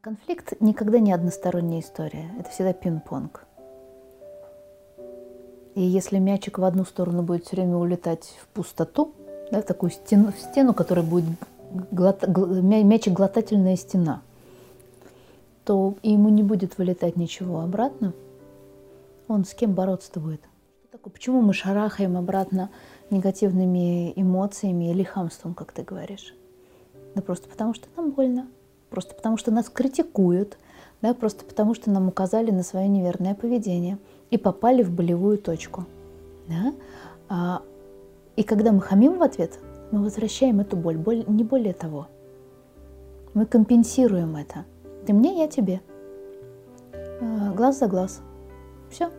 Конфликт никогда не односторонняя история. Это всегда пинг-понг. И если мячик в одну сторону будет все время улетать в пустоту, да, в такую стену, в стену, которая будет глот, мячик глотательная стена, то ему не будет вылетать ничего обратно. Он с кем бороться-то будет? Почему мы шарахаем обратно негативными эмоциями или хамством, как ты говоришь? Да просто потому, что нам больно. Просто потому, что нас критикуют. Да, просто потому, что нам указали на свое неверное поведение и попали в болевую точку. Да? А, и когда мы хамим в ответ, мы возвращаем эту боль, боль не более того. Мы компенсируем это. Ты мне, я тебе. А, глаз за глаз. Все.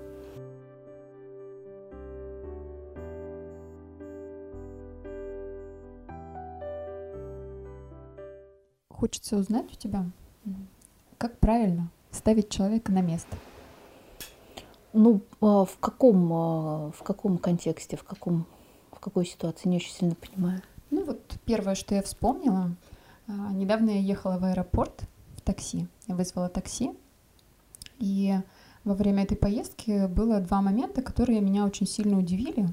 Хочется узнать у тебя, как правильно ставить человека на место. Ну, а в каком, а, в каком контексте, в, каком, в какой ситуации, не очень сильно понимаю. Ну вот первое, что я вспомнила, а, недавно я ехала в аэропорт в такси, я вызвала такси, и во время этой поездки было два момента, которые меня очень сильно удивили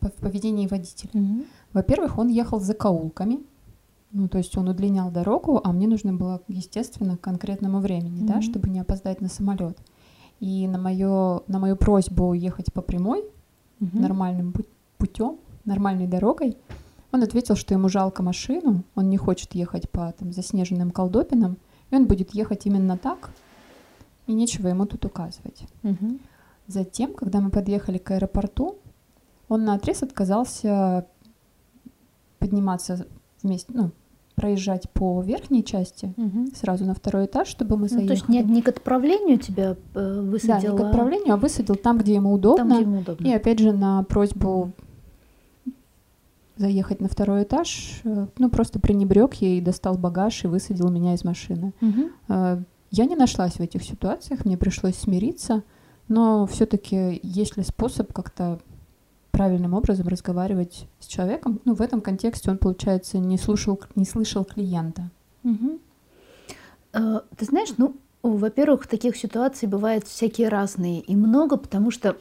в поведении водителя. Mm-hmm. Во-первых, он ехал за каулками, ну, то есть он удлинял дорогу, а мне нужно было, естественно, к конкретному времени, mm-hmm. да, чтобы не опоздать на самолет. И на, моё, на мою просьбу ехать по прямой, mm-hmm. нормальным путем, нормальной дорогой, он ответил, что ему жалко машину, он не хочет ехать по там, заснеженным колдобинам, и он будет ехать именно так, и нечего ему тут указывать. Mm-hmm. Затем, когда мы подъехали к аэропорту, он на отрез отказался подниматься вместе, ну, проезжать по верхней части угу. сразу на второй этаж, чтобы мы заехали. Ну, то есть не, не к отправлению тебя э, высадил? Да, не к отправлению, а высадил там, где ему удобно. Там, где ему удобно. И опять же на просьбу заехать на второй этаж, э, ну просто пренебрег ей, достал багаж и высадил меня из машины. Угу. Я не нашлась в этих ситуациях, мне пришлось смириться, но все-таки есть ли способ как-то правильным образом разговаривать с человеком. Ну, в этом контексте он, получается, не слушал, не слышал клиента. Угу. Ты знаешь, ну, во-первых, таких ситуаций бывает всякие разные и много, потому что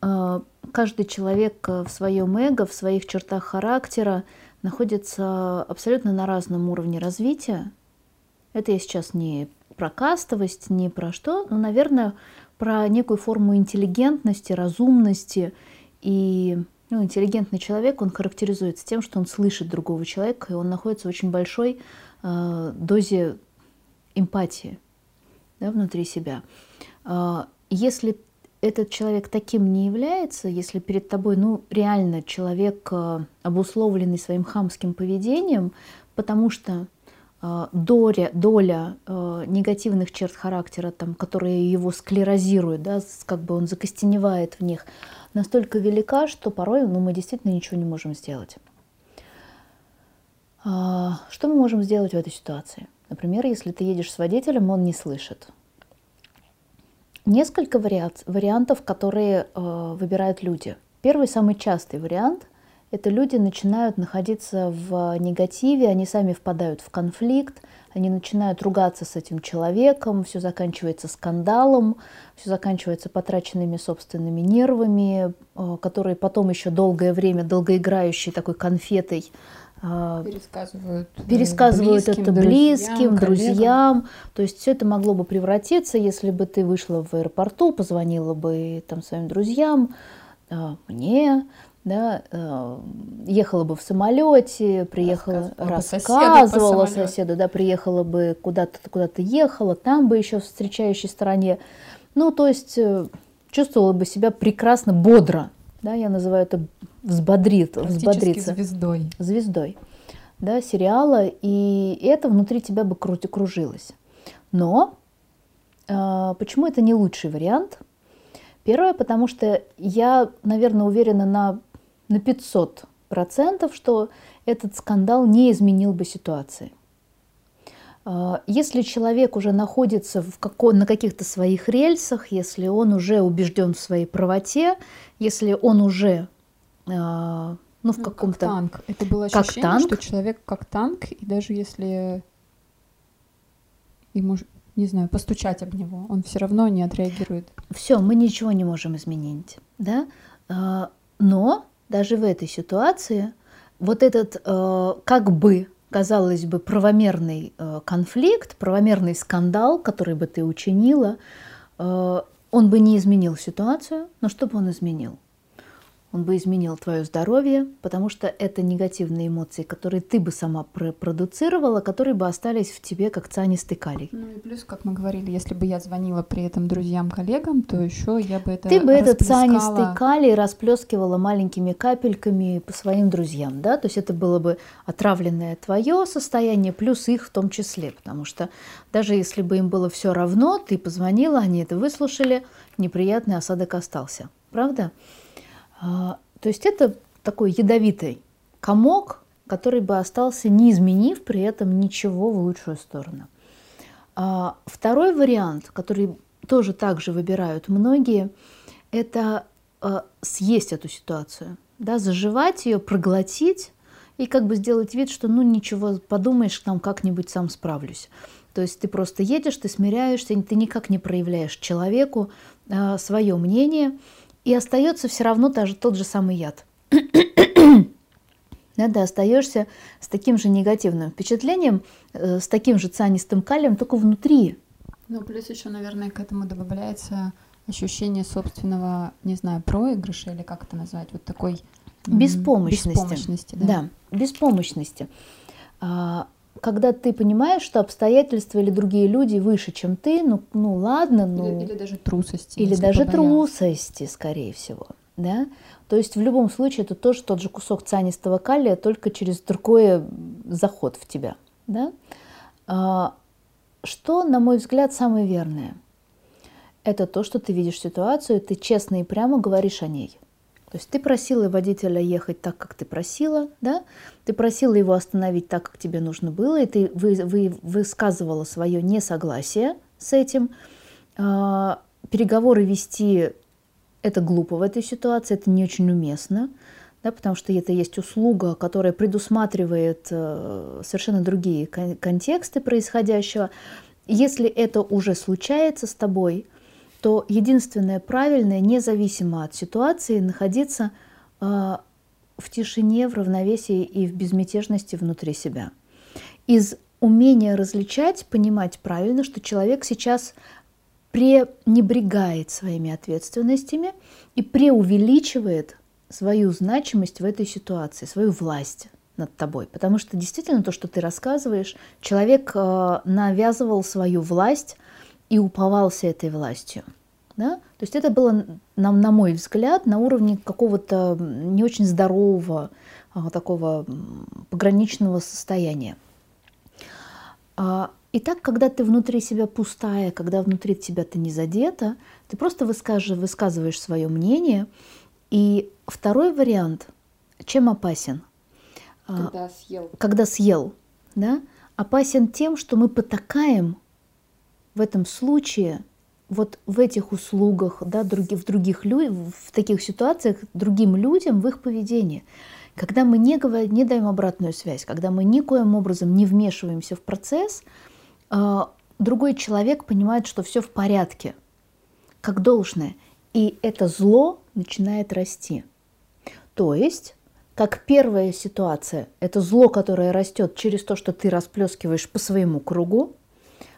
а, каждый человек в своем эго, в своих чертах характера находится абсолютно на разном уровне развития. Это я сейчас не про кастовость, не про что, но, наверное, про некую форму интеллигентности, разумности и ну, интеллигентный человек, он характеризуется тем, что он слышит другого человека, и он находится в очень большой э, дозе эмпатии да, внутри себя. Э, если этот человек таким не является, если перед тобой ну, реально человек, э, обусловленный своим хамским поведением, потому что э, доля, доля э, негативных черт характера, там, которые его склерозируют, да, как бы он закостеневает в них, настолько велика, что порой ну, мы действительно ничего не можем сделать. А, что мы можем сделать в этой ситуации? Например, если ты едешь с водителем, он не слышит. Несколько вариантов, которые э, выбирают люди. Первый, самый частый вариант – это люди начинают находиться в негативе, они сами впадают в конфликт, они начинают ругаться с этим человеком, все заканчивается скандалом, все заканчивается потраченными собственными нервами, э, которые потом еще долгое время, долгоиграющей такой конфетой э, пересказывают, пересказывают близким, это близким, друзьям, друзьям. То есть все это могло бы превратиться, если бы ты вышла в аэропорту, позвонила бы там своим друзьям, э, мне, да, э, ехала бы в самолете, приехала, рассказывала соседу, соседу, да, приехала бы куда-то, куда-то ехала, там бы еще в встречающей стороне. Ну, то есть э, чувствовала бы себя прекрасно, бодро, да, я называю это взбодрит, взбодриться. звездой. Звездой, да, сериала, и это внутри тебя бы крути кружилось. Но э, почему это не лучший вариант? Первое, потому что я, наверное, уверена на на 500 процентов, что этот скандал не изменил бы ситуации. А, если человек уже находится в како- на каких-то своих рельсах, если он уже убежден в своей правоте, если он уже а, ну, в ну, каком-то... Как танк. Это было ощущение, как танк. что человек как танк, и даже если ему, не знаю, постучать об него, он все равно не отреагирует. Все, мы ничего не можем изменить, да? А, но даже в этой ситуации вот этот э, как бы казалось бы, правомерный э, конфликт, правомерный скандал, который бы ты учинила, э, он бы не изменил ситуацию, но что бы он изменил? Он бы изменил твое здоровье, потому что это негативные эмоции, которые ты бы сама продуцировала, которые бы остались в тебе как цианистый калий. Ну и плюс, как мы говорили, если бы я звонила при этом друзьям, коллегам, то еще я бы это Ты бы этот цианистый калий расплескивала маленькими капельками по своим друзьям, да, то есть это было бы отравленное твое состояние, плюс их в том числе, потому что даже если бы им было все равно, ты позвонила, они это выслушали, неприятный осадок остался, правда? А, то есть это такой ядовитый комок, который бы остался, не изменив при этом ничего в лучшую сторону. А, второй вариант, который тоже также выбирают многие, это а, съесть эту ситуацию, да, заживать ее, проглотить и как бы сделать вид, что ну ничего, подумаешь, там как-нибудь сам справлюсь. То есть ты просто едешь, ты смиряешься, ты никак не проявляешь человеку свое мнение, и остается все равно даже тот же самый яд. да, ты остаешься с таким же негативным впечатлением, э, с таким же цианистым калием, только внутри. Ну, плюс еще, наверное, к этому добавляется ощущение собственного, не знаю, проигрыша или как это назвать, вот такой беспомощности. Беспомощности, да. Да, беспомощности. Когда ты понимаешь, что обстоятельства или другие люди выше, чем ты, ну, ну ладно, ну... Или, или даже трусости. Или даже трусости, скорее всего, да? То есть в любом случае это тоже тот же кусок цианистого калия, только через другой заход в тебя, да? А, что, на мой взгляд, самое верное? Это то, что ты видишь ситуацию, ты честно и прямо говоришь о ней. То есть ты просила водителя ехать так, как ты просила, да? Ты просила его остановить так, как тебе нужно было, и ты вы, вы, высказывала свое несогласие с этим. А, переговоры вести это глупо в этой ситуации, это не очень уместно, да, потому что это есть услуга, которая предусматривает э, совершенно другие контексты происходящего. Если это уже случается с тобой, то единственное правильное, независимо от ситуации, находиться э, в тишине, в равновесии и в безмятежности внутри себя. Из умения различать, понимать правильно, что человек сейчас пренебрегает своими ответственностями и преувеличивает свою значимость в этой ситуации, свою власть над тобой. Потому что действительно то, что ты рассказываешь, человек э, навязывал свою власть и уповался этой властью. Да? То есть это было, на, на мой взгляд, на уровне какого-то не очень здорового, а, такого пограничного состояния. А, и так, когда ты внутри себя пустая, когда внутри тебя ты не задета, ты просто высказываешь, высказываешь свое мнение. И второй вариант, чем опасен? А, когда съел. Когда съел, да? Опасен тем, что мы потакаем в этом случае вот в этих услугах, да, в других людях, в таких ситуациях другим людям в их поведении. Когда мы не, говорим, не даем обратную связь, когда мы никоим образом не вмешиваемся в процесс, а, другой человек понимает, что все в порядке, как должное, и это зло начинает расти. То есть, как первая ситуация, это зло, которое растет через то, что ты расплескиваешь по своему кругу.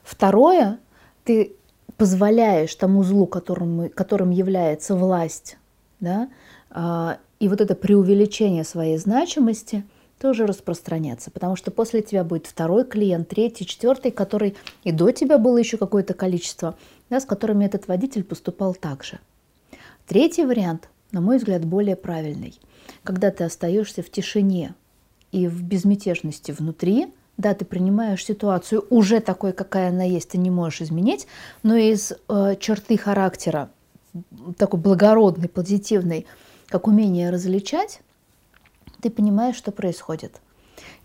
Второе, ты позволяешь тому злу, которым, которым является власть, да, а, и вот это преувеличение своей значимости тоже распространяться, потому что после тебя будет второй клиент, третий, четвертый, который и до тебя было еще какое-то количество, да, с которыми этот водитель поступал так же. Третий вариант, на мой взгляд, более правильный, когда ты остаешься в тишине и в безмятежности внутри, да, ты принимаешь ситуацию уже такой, какая она есть, ты не можешь изменить, но из э, черты характера, такой благородный, позитивный, как умение различать, ты понимаешь, что происходит.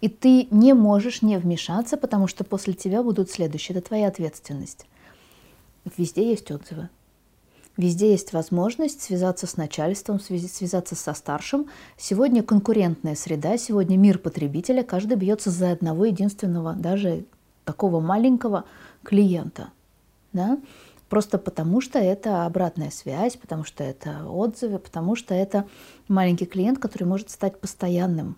И ты не можешь не вмешаться, потому что после тебя будут следующие. Это твоя ответственность. Везде есть отзывы. Везде есть возможность связаться с начальством, связаться со старшим. Сегодня конкурентная среда, сегодня мир потребителя, каждый бьется за одного единственного, даже такого маленького клиента. Да? Просто потому, что это обратная связь, потому что это отзывы, потому что это маленький клиент, который может стать постоянным.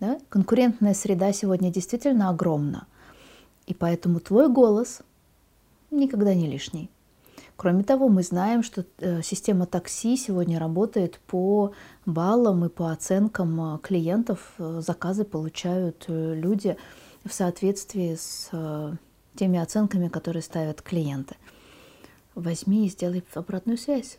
Да? Конкурентная среда сегодня действительно огромна. И поэтому твой голос никогда не лишний. Кроме того, мы знаем, что э, система такси сегодня работает по баллам и по оценкам э, клиентов. Э, заказы получают люди в соответствии с теми оценками, которые ставят клиенты возьми и сделай обратную связь.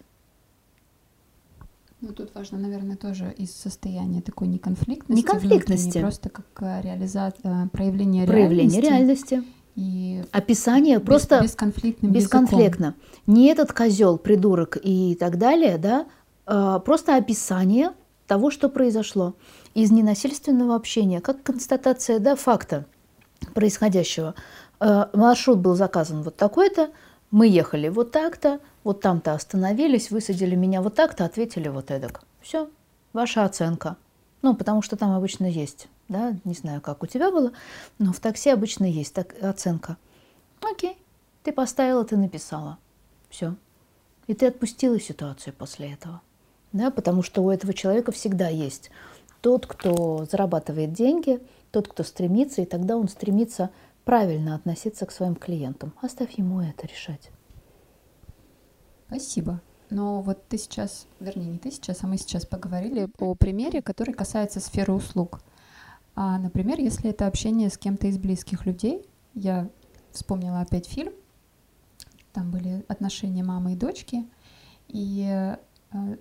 Ну, тут важно, наверное, тоже из состояния такой неконфликтности. Неконфликтности. Просто как реализация, э, проявление, проявление реальности. реальности. И описание без, просто бесконфликтным бесконфликтно. Языком. Не этот козел, придурок и так далее, да, а просто описание того, что произошло из ненасильственного общения, как констатация да, факта происходящего. Э, маршрут был заказан вот такой-то, мы ехали вот так-то, вот там-то остановились, высадили меня вот так-то, ответили вот эдак. Все, ваша оценка. Ну, потому что там обычно есть, да, не знаю, как у тебя было, но в такси обычно есть так, оценка. Окей, ты поставила, ты написала. Все. И ты отпустила ситуацию после этого. Да, потому что у этого человека всегда есть тот, кто зарабатывает деньги, тот, кто стремится, и тогда он стремится правильно относиться к своим клиентам. Оставь ему это решать. Спасибо. Но вот ты сейчас, вернее, не ты сейчас, а мы сейчас поговорили о примере, который касается сферы услуг. А, например, если это общение с кем-то из близких людей, я вспомнила опять фильм, там были отношения мамы и дочки, и э,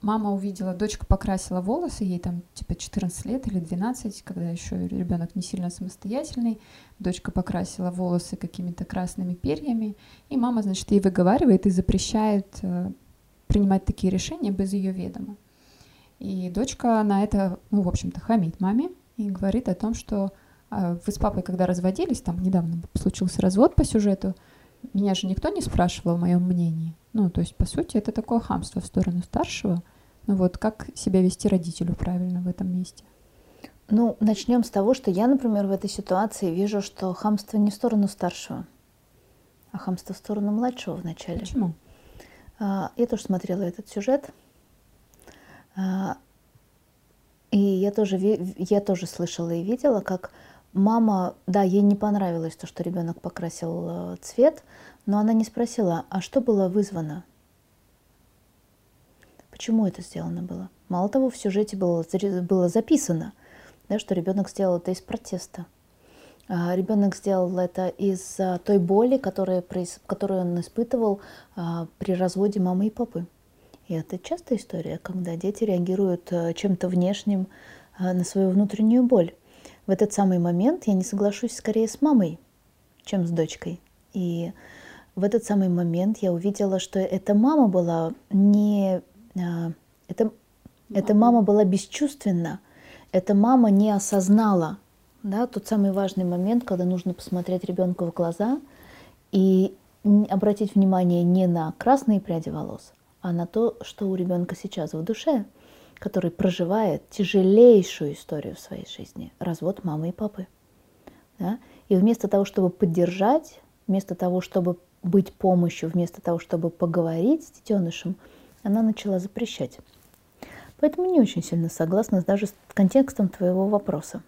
мама увидела, дочка покрасила волосы, ей там типа 14 лет или 12, когда еще ребенок не сильно самостоятельный. Дочка покрасила волосы какими-то красными перьями, и мама, значит, ей выговаривает и запрещает э, принимать такие решения без ее ведома. И дочка на это, ну, в общем-то, хамит маме и говорит о том, что э, вы с папой, когда разводились, там недавно случился развод по сюжету, меня же никто не спрашивал о моем мнении. Ну, то есть, по сути, это такое хамство в сторону старшего – ну вот как себя вести родителю правильно в этом месте? Ну, начнем с того, что я, например, в этой ситуации вижу, что хамство не в сторону старшего, а хамство в сторону младшего вначале. Почему? А, я тоже смотрела этот сюжет. И я тоже, я тоже слышала и видела, как мама, да, ей не понравилось то, что ребенок покрасил э, цвет, но она не спросила, а что было вызвано? Почему это сделано было? Мало того, в сюжете было, было записано, да, что ребенок сделал это из протеста. А, ребенок сделал это из той боли, которая, которую он испытывал а, при разводе мамы и папы. И это частая история, когда дети реагируют а, чем-то внешним на свою внутреннюю боль. В этот самый момент я не соглашусь скорее с мамой, чем с дочкой. И в этот самый момент я увидела, что эта мама была не а, это, эта мама была бесчувственна, эта мама не осознала да, тот самый важный момент, когда нужно посмотреть ребенку в глаза и обратить внимание не на красные пряди волос, а на то, что у ребенка сейчас в душе, который проживает тяжелейшую историю в своей жизни – развод мамы и папы. Да? И вместо того, чтобы поддержать, вместо того, чтобы быть помощью, вместо того, чтобы поговорить с детенышем – она начала запрещать. Поэтому не очень сильно согласна даже с контекстом твоего вопроса.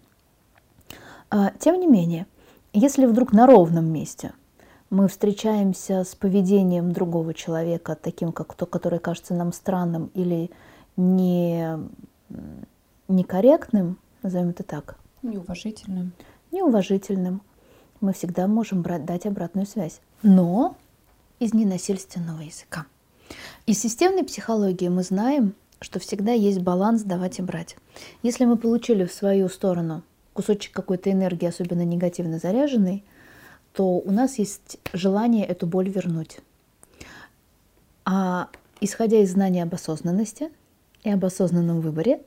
А, тем не менее, если вдруг на ровном месте мы встречаемся с поведением другого человека, таким как то, который кажется нам странным или не, некорректным, назовем это так. Неуважительным. Неуважительным. Мы всегда можем брать, дать обратную связь. Но из ненасильственного языка. Из системной психологии мы знаем, что всегда есть баланс давать и брать. Если мы получили в свою сторону кусочек какой-то энергии, особенно негативно заряженный, то у нас есть желание эту боль вернуть. А исходя из знания об осознанности и об осознанном выборе,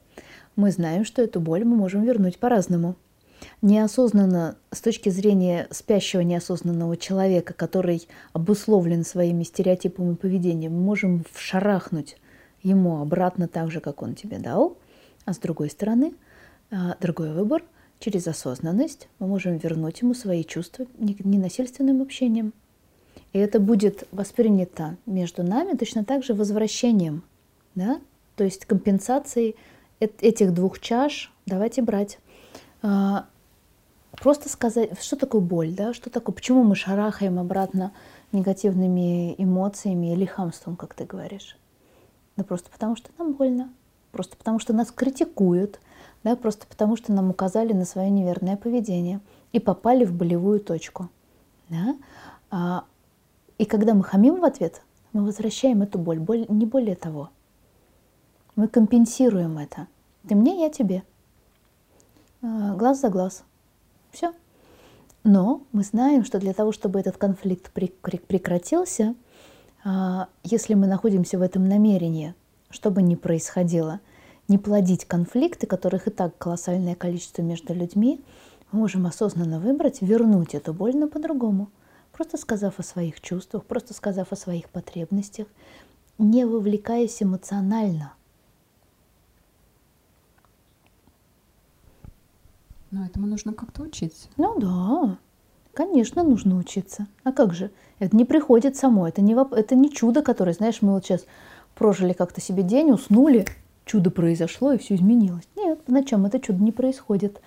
мы знаем, что эту боль мы можем вернуть по-разному – неосознанно с точки зрения спящего неосознанного человека, который обусловлен своими стереотипами поведения, мы можем вшарахнуть ему обратно так же, как он тебе дал. А с другой стороны, а, другой выбор, через осознанность мы можем вернуть ему свои чувства ненасильственным общением. И это будет воспринято между нами точно так же возвращением, да? то есть компенсацией этих двух чаш давайте брать. А, просто сказать, что такое боль, да, что такое, почему мы шарахаем обратно негативными эмоциями или хамством, как ты говоришь. Да просто потому, что нам больно, просто потому, что нас критикуют, да, просто потому, что нам указали на свое неверное поведение и попали в болевую точку. Да? А, и когда мы хамим в ответ, мы возвращаем эту боль, боль не более того. Мы компенсируем это. Ты мне, я тебе. А, глаз за глаз. Все. Но мы знаем, что для того, чтобы этот конфликт прекратился, а, если мы находимся в этом намерении, что бы ни происходило, не плодить конфликты, которых и так колоссальное количество между людьми, мы можем осознанно выбрать вернуть эту боль, но по-другому. Просто сказав о своих чувствах, просто сказав о своих потребностях, не вовлекаясь эмоционально. Но этому нужно как-то учиться. Ну да, конечно, нужно учиться. А как же? Это не приходит само, это не, это не чудо, которое, знаешь, мы вот сейчас прожили как-то себе день, уснули, чудо произошло и все изменилось. Нет, по ночам это чудо не происходит.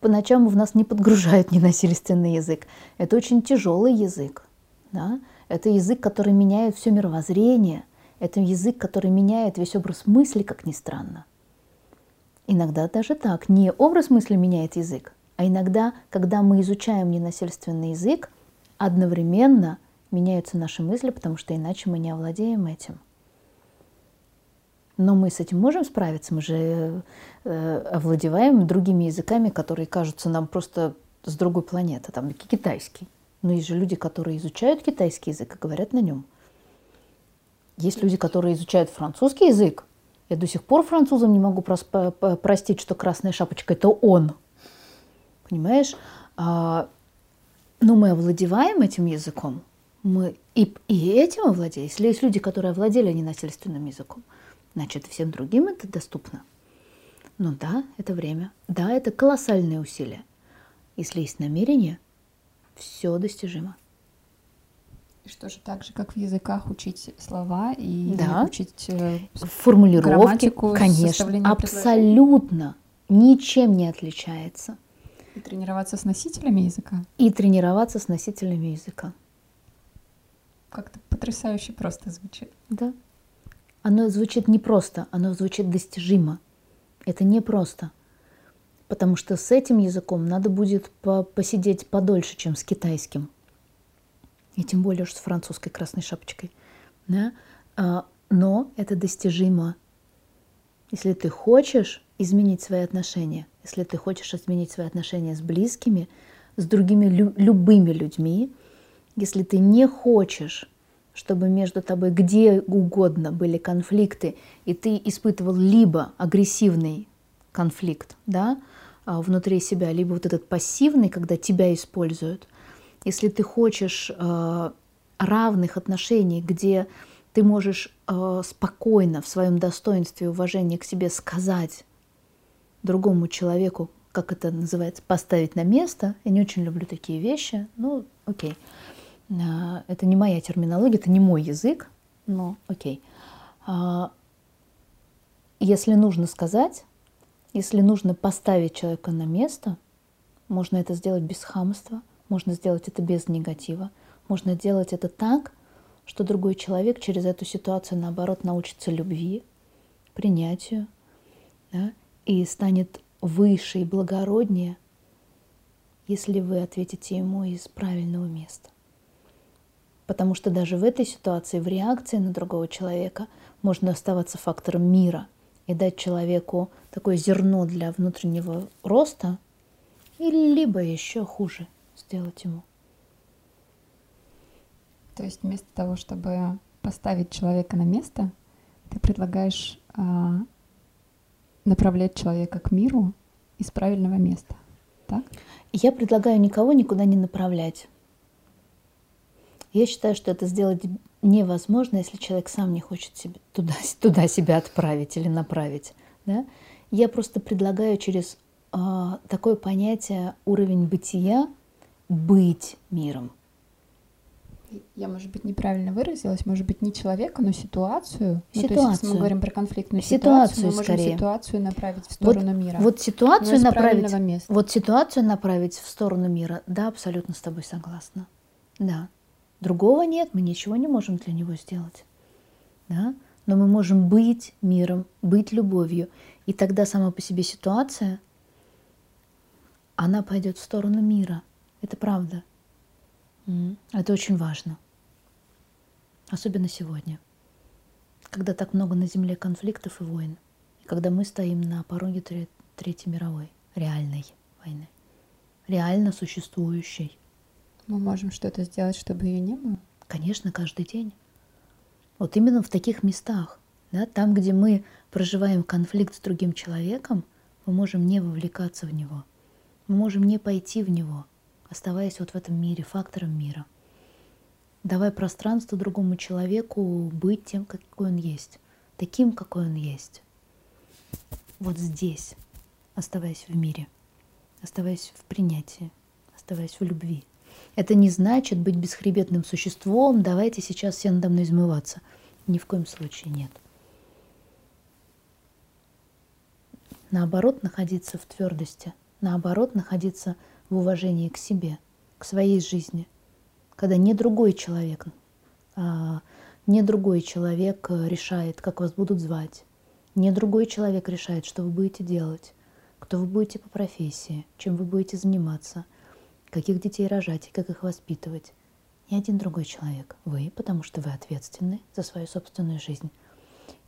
По ночам в нас не подгружают ненасильственный язык. Это очень тяжелый язык. Да? Это язык, который меняет все мировоззрение. Это язык, который меняет весь образ мысли, как ни странно. Иногда даже так. Не образ мысли меняет язык, а иногда, когда мы изучаем ненасильственный язык, одновременно меняются наши мысли, потому что иначе мы не овладеем этим. Но мы с этим можем справиться, мы же э, овладеваем другими языками, которые кажутся нам просто с другой планеты, там китайский. Но есть же люди, которые изучают китайский язык и говорят на нем. Есть люди, которые изучают французский язык я до сих пор французам не могу простить, что красная шапочка – это он. Понимаешь? А, но мы овладеваем этим языком. Мы и, и этим овладели. Если есть люди, которые овладели ненасильственным языком, значит, всем другим это доступно. Ну да, это время. Да, это колоссальные усилия. Если есть намерение, все достижимо. И что же так же, как в языках, учить слова и да. учить э, формулировки, конечно, абсолютно ничем не отличается. И тренироваться с носителями языка. И тренироваться с носителями языка. Как-то потрясающе просто звучит. Да. Оно звучит не просто, оно звучит достижимо. Это не просто. Потому что с этим языком надо будет по посидеть подольше, чем с китайским и тем более уж с французской красной шапочкой. Да? А, но это достижимо. Если ты хочешь изменить свои отношения, если ты хочешь изменить свои отношения с близкими, с другими лю- любыми людьми, если ты не хочешь, чтобы между тобой где угодно были конфликты, и ты испытывал либо агрессивный конфликт да, а, внутри себя, либо вот этот пассивный, когда тебя используют – если ты хочешь э, равных отношений, где ты можешь э, спокойно в своем достоинстве и уважении к себе сказать другому человеку, как это называется, поставить на место. Я не очень люблю такие вещи. Ну, окей. Э, это не моя терминология, это не мой язык, но окей. А, если нужно сказать, если нужно поставить человека на место, можно это сделать без хамства, можно сделать это без негатива. Можно делать это так, что другой человек через эту ситуацию, наоборот, научится любви, принятию, да, и станет выше и благороднее, если вы ответите ему из правильного места. Потому что даже в этой ситуации, в реакции на другого человека, можно оставаться фактором мира и дать человеку такое зерно для внутреннего роста, или либо еще хуже – сделать ему. То есть вместо того, чтобы поставить человека на место, ты предлагаешь а, направлять человека к миру из правильного места, так? Я предлагаю никого никуда не направлять. Я считаю, что это сделать невозможно, если человек сам не хочет себе туда, туда себя отправить или направить. Да? Я просто предлагаю через а, такое понятие уровень бытия быть миром. Я, может быть, неправильно выразилась, может быть, не человека, но ситуацию. Ситуацию. Ну, то есть, если мы говорим про конфликтную ситуацию, ситуацию, мы можем скорее. ситуацию направить в сторону вот, мира. Вот ситуацию из направить. места. Вот ситуацию направить в сторону мира. Да, абсолютно с тобой согласна. Да. Другого нет, мы ничего не можем для него сделать. Да? Но мы можем быть миром, быть любовью. И тогда сама по себе ситуация, она пойдет в сторону мира. Это правда. Это очень важно. Особенно сегодня, когда так много на Земле конфликтов и войн, и когда мы стоим на пороге Тре- Третьей мировой, реальной войны, реально существующей. Мы можем что-то сделать, чтобы ее не было. Конечно, каждый день. Вот именно в таких местах, да, там, где мы проживаем конфликт с другим человеком, мы можем не вовлекаться в него. Мы можем не пойти в него, оставаясь вот в этом мире, фактором мира. Давай пространство другому человеку быть тем, какой он есть, таким, какой он есть. Вот здесь, оставаясь в мире, оставаясь в принятии, оставаясь в любви. Это не значит быть бесхребетным существом, давайте сейчас все надо мной измываться. Ни в коем случае нет. Наоборот, находиться в твердости, наоборот, находиться в уважении к себе, к своей жизни, когда не другой человек, а, не другой человек решает, как вас будут звать, не другой человек решает, что вы будете делать, кто вы будете по профессии, чем вы будете заниматься, каких детей рожать и как их воспитывать. Ни один другой человек. Вы, потому что вы ответственны за свою собственную жизнь.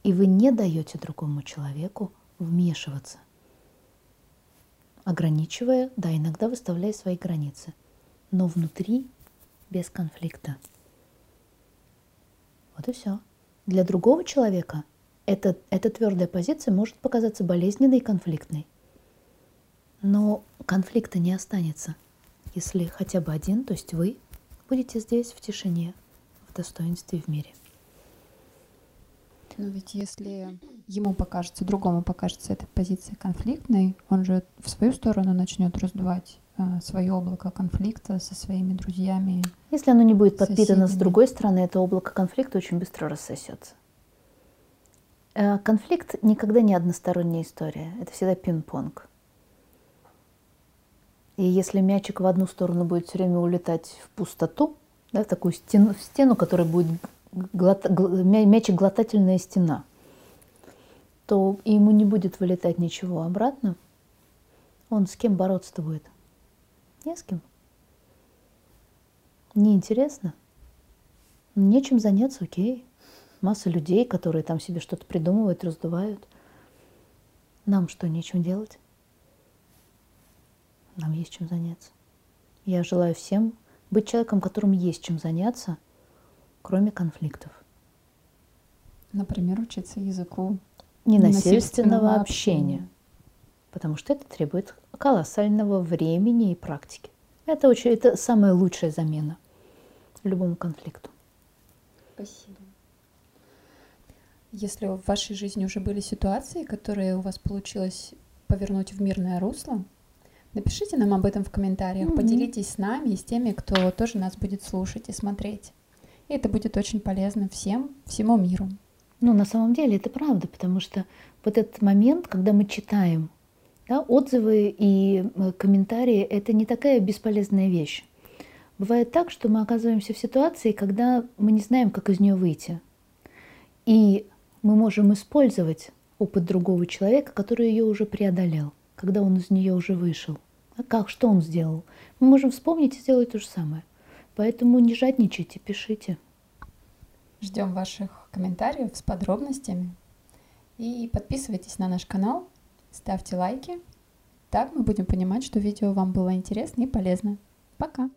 И вы не даете другому человеку вмешиваться, ограничивая, да, иногда выставляя свои границы, но внутри без конфликта. Вот и все. Для другого человека эта, эта твердая позиция может показаться болезненной и конфликтной. Но конфликта не останется, если хотя бы один, то есть вы, будете здесь в тишине, в достоинстве в мире. Но ведь если ему покажется, другому покажется эта позиция конфликтной, он же в свою сторону начнет раздувать а, свое облако конфликта со своими друзьями. Если оно не будет подпитано с Соседями. другой стороны, это облако конфликта очень быстро рассосется. Э, Конфликт никогда не односторонняя история. Это всегда пинг-понг. И если мячик в одну сторону будет все время улетать в пустоту, да, такую стену, стену, которая будет глот- гл- мя- мячик-глотательная стена, то ему не будет вылетать ничего обратно. Он с кем бороться-то будет? Не с кем. Неинтересно. Нечем заняться, окей. Масса людей, которые там себе что-то придумывают, раздувают. Нам что, нечем делать? Нам есть чем заняться. Я желаю всем быть человеком, которому есть чем заняться, кроме конфликтов. Например, учиться языку Ненасильственного общения. Потому что это требует колоссального времени и практики. Это, очень, это самая лучшая замена любому конфликту. Спасибо. Если в вашей жизни уже были ситуации, которые у вас получилось повернуть в мирное русло, напишите нам об этом в комментариях, Мгм. поделитесь с нами и с теми, кто тоже нас будет слушать и смотреть. И это будет очень полезно всем, всему миру. Ну, на самом деле это правда, потому что вот этот момент, когда мы читаем да, отзывы и э, комментарии, это не такая бесполезная вещь. Бывает так, что мы оказываемся в ситуации, когда мы не знаем, как из нее выйти. И мы можем использовать опыт другого человека, который ее уже преодолел, когда он из нее уже вышел. А как, что он сделал? Мы можем вспомнить и сделать то же самое. Поэтому не жадничайте, пишите. Ждем ваших комментариев с подробностями. И подписывайтесь на наш канал, ставьте лайки. Так мы будем понимать, что видео вам было интересно и полезно. Пока!